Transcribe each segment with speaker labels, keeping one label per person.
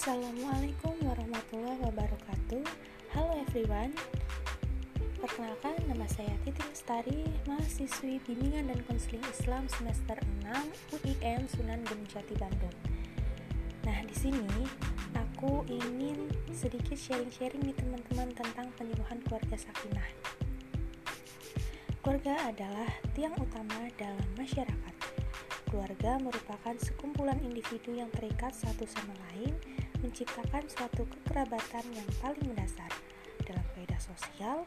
Speaker 1: Assalamualaikum warahmatullahi wabarakatuh. Halo everyone. Perkenalkan nama saya Titi Lestari Mahasiswi Bimbingan dan Konseling Islam semester 6 UIN Sunan Gunung Jati Bandung. Nah di sini aku ingin sedikit sharing-sharing nih teman-teman tentang penyuluhan keluarga sakinah. Keluarga adalah tiang utama dalam masyarakat. Keluarga merupakan sekumpulan individu yang terikat satu sama lain menciptakan suatu kekerabatan yang paling mendasar. Dalam kaidah sosial,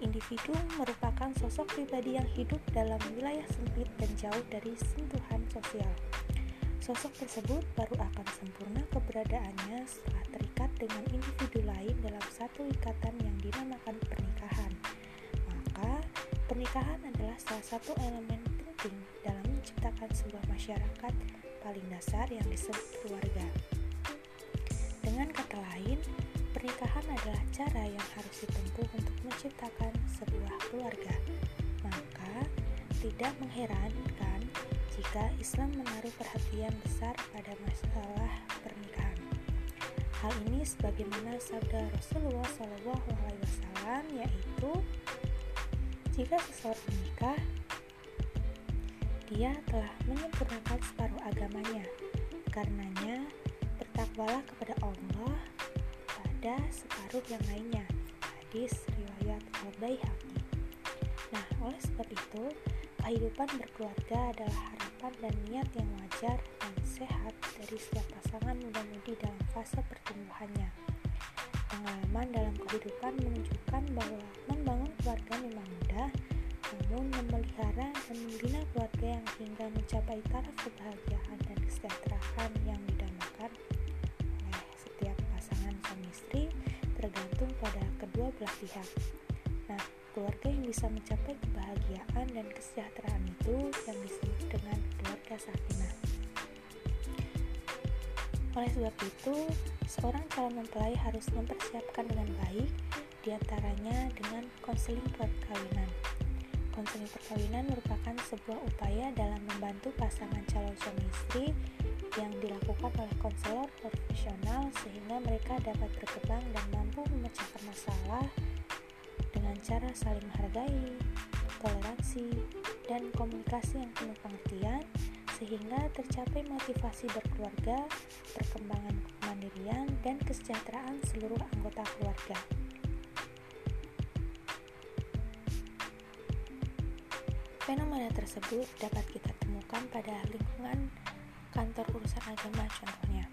Speaker 1: individu merupakan sosok pribadi yang hidup dalam wilayah sempit dan jauh dari sentuhan sosial. Sosok tersebut baru akan sempurna keberadaannya setelah terikat dengan individu lain dalam satu ikatan yang dinamakan pernikahan. Maka, pernikahan adalah salah satu elemen penting dalam menciptakan sebuah masyarakat paling dasar yang disebut keluarga. Dengan kata lain, pernikahan adalah cara yang harus ditempuh untuk menciptakan sebuah keluarga. Maka, tidak mengherankan jika Islam menaruh perhatian besar pada masalah pernikahan. Hal ini sebagaimana sabda Rasulullah SAW yaitu jika seseorang menikah, dia telah menyempurnakan separuh agamanya. Karenanya, bertakwalah kepada Allah pada separuh yang lainnya. Hadis riwayat Al-Baihaqi. Nah, oleh sebab itu, kehidupan berkeluarga adalah harapan dan niat yang wajar dan sehat dari setiap pasangan muda-mudi dalam fase pertumbuhannya. Pengalaman dalam kehidupan menunjukkan bahwa membangun keluarga memang mudah, namun memelihara dan membina keluarga yang hingga mencapai taraf kebahagiaan dan kesejahteraan yang didambakan kedua belah pihak. Nah, keluarga yang bisa mencapai kebahagiaan dan kesejahteraan itu yang disebut dengan keluarga sakinah. Oleh sebab itu, seorang calon mempelai harus mempersiapkan dengan baik, di antaranya dengan konseling perkawinan. Konseling perkawinan merupakan sebuah upaya dalam membantu pasangan calon suami istri yang dilakukan oleh konselor profesional sehingga mereka dapat berkembang dan mampu memecahkan masalah dengan cara saling menghargai, toleransi, dan komunikasi yang penuh pengertian sehingga tercapai motivasi berkeluarga, perkembangan kemandirian, dan kesejahteraan seluruh anggota keluarga. Fenomena tersebut dapat kita temukan pada lingkungan kantor urusan agama contohnya.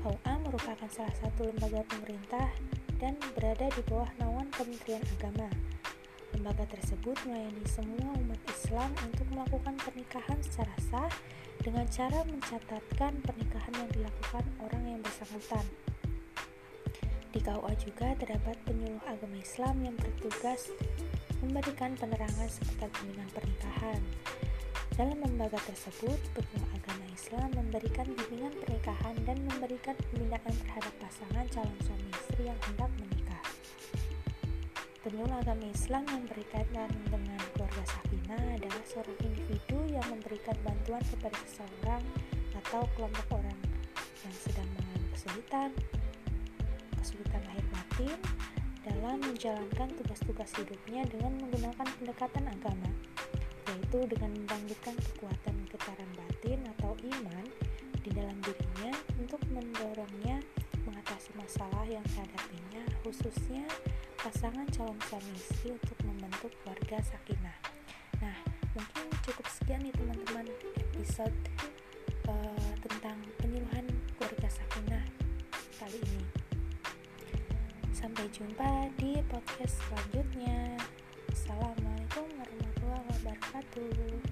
Speaker 1: KUA merupakan salah satu lembaga pemerintah dan berada di bawah naungan Kementerian Agama. Lembaga tersebut melayani semua umat Islam untuk melakukan pernikahan secara sah dengan cara mencatatkan pernikahan yang dilakukan orang yang bersangkutan. Di KUA juga terdapat penyuluh agama Islam yang bertugas memberikan penerangan seputar bimbingan pernikahan. Dalam lembaga tersebut, penyuluh agama Islam memberikan bimbingan pernikahan dan memberikan pembinaan terhadap pasangan calon suami istri yang hendak menikah. Penyuluh agama Islam yang berkaitan dengan keluarga sakinah adalah seorang individu yang memberikan bantuan kepada seseorang atau kelompok orang yang sedang mengalami kesulitan, kesulitan lahir batin dalam menjalankan tugas-tugas hidupnya dengan menggunakan pendekatan agama, yaitu dengan membangkitkan kekuatan getaran batin atau iman di dalam dirinya untuk mendorongnya mengatasi masalah yang dihadapinya khususnya pasangan calon suami istri untuk membentuk keluarga sakinah. Nah mungkin cukup sekian nih teman-teman episode uh, tentang penyuluhan keluarga sakinah kali ini. Sampai jumpa di podcast selanjutnya. Assalamualaikum wabarakatuh